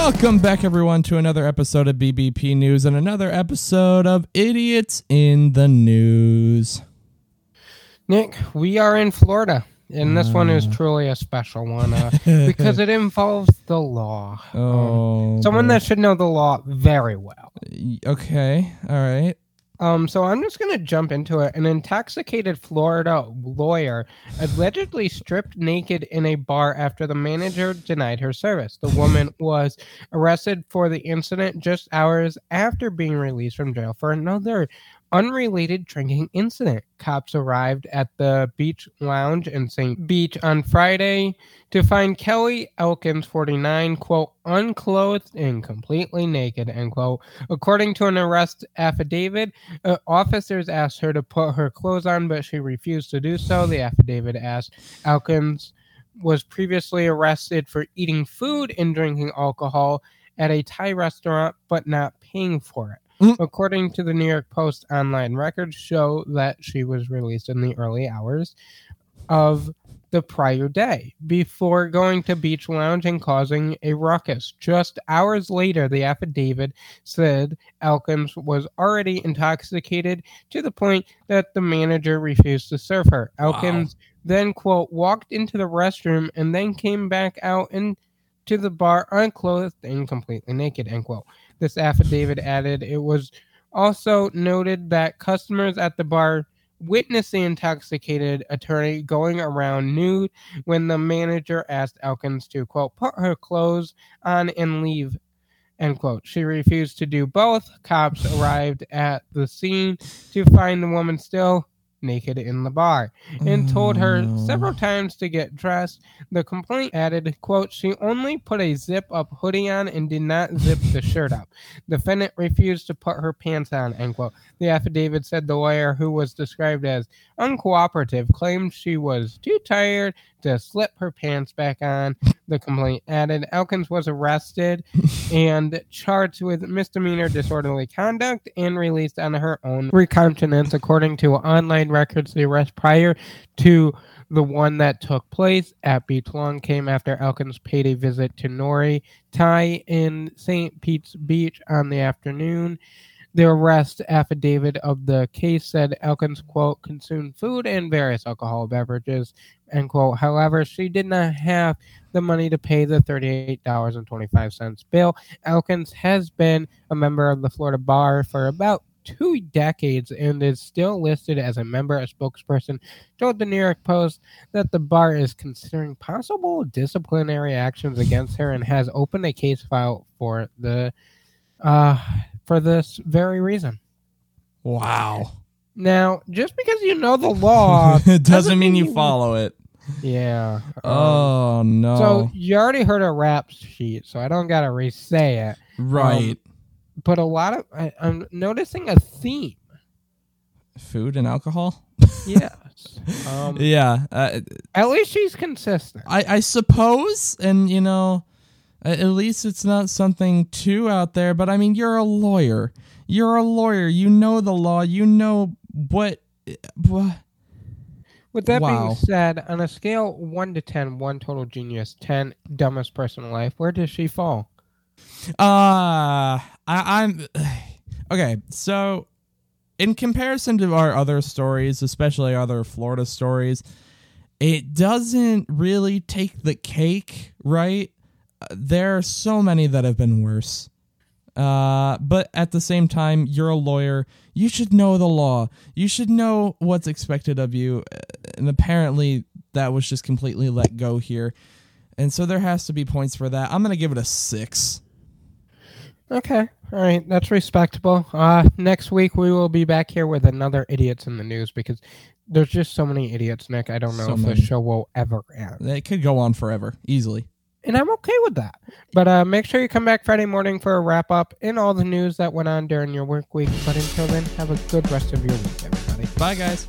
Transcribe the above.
Welcome back, everyone, to another episode of BBP News and another episode of Idiots in the News. Nick, we are in Florida, and this one is truly a special one uh, because it involves the law. Um, Oh, someone boy. that should know the law very well. Okay, all right. Um, so I'm just gonna jump into it. An intoxicated Florida lawyer allegedly stripped naked in a bar after the manager denied her service. The woman was arrested for the incident just hours after being released from jail for another unrelated drinking incident. Cops arrived at the beach lounge in St. Beach on Friday to find Kelly Elkins, 49, quote, unclothed and completely naked, end quote. According to an arrest affidavit, uh, officers asked her to put her clothes on, but she refused to do so. The affidavit asked Elkins was previously arrested for eating food and drinking alcohol at a Thai restaurant, but not paying for it. Mm. According to the New York Post online records, show that she was released in the early hours of the prior day before going to Beach Lounge and causing a ruckus. Just hours later, the affidavit said Elkins was already intoxicated to the point that the manager refused to serve her. Elkins then, quote, walked into the restroom and then came back out into the bar unclothed and completely naked, end quote. This affidavit added it was also noted that customers at the bar witnessed the intoxicated attorney going around nude when the manager asked Elkins to, quote, put her clothes on and leave, end quote. She refused to do both. Cops arrived at the scene to find the woman still naked in the bar and told her several mm. times to get dressed. The complaint added, quote, she only put a zip up hoodie on and did not zip the shirt up. Defendant refused to put her pants on, end quote. The affidavit said the lawyer, who was described as uncooperative, claimed she was too tired to slip her pants back on. The complaint added Elkins was arrested and charged with misdemeanor disorderly conduct and released on her own recountenance, according to online records. The arrest prior to the one that took place at Beach Lounge came after Elkins paid a visit to Nori Thai in St. Pete's Beach on the afternoon. The arrest affidavit of the case said Elkins, quote, consumed food and various alcohol beverages, end quote. However, she did not have the money to pay the $38.25 bill. Elkins has been a member of the Florida Bar for about two decades and is still listed as a member. A spokesperson told the New York Post that the bar is considering possible disciplinary actions against her and has opened a case file for the uh for this very reason. Wow. Now, just because you know the law it doesn't mean you follow it. Yeah. um, Oh, no. So you already heard a rap sheet, so I don't gotta re-say it. right. But a lot of I, I'm noticing a theme. Food and alcohol? Yes. um, yeah. Uh, At least she's consistent. I, I suppose, and you know, at least it's not something too out there. But I mean, you're a lawyer. You're a lawyer. You know the law. You know what. what With that Wow. being said, on a scale one to 10, one total genius, ten dumbest person in life, where does she fall? Uh, I, I'm okay. So, in comparison to our other stories, especially other Florida stories, it doesn't really take the cake, right? There are so many that have been worse. Uh, but at the same time, you're a lawyer. You should know the law. You should know what's expected of you. And apparently, that was just completely let go here. And so there has to be points for that. I'm going to give it a six. Okay. All right. That's respectable. Uh, next week, we will be back here with another Idiots in the News because there's just so many idiots, Nick. I don't know So if many. the show will ever end. It could go on forever, easily and I'm okay with that. But uh, make sure you come back Friday morning for a wrap up and all the news that went on during your work week. But until then, have a good rest of your week, everybody. Bye, guys.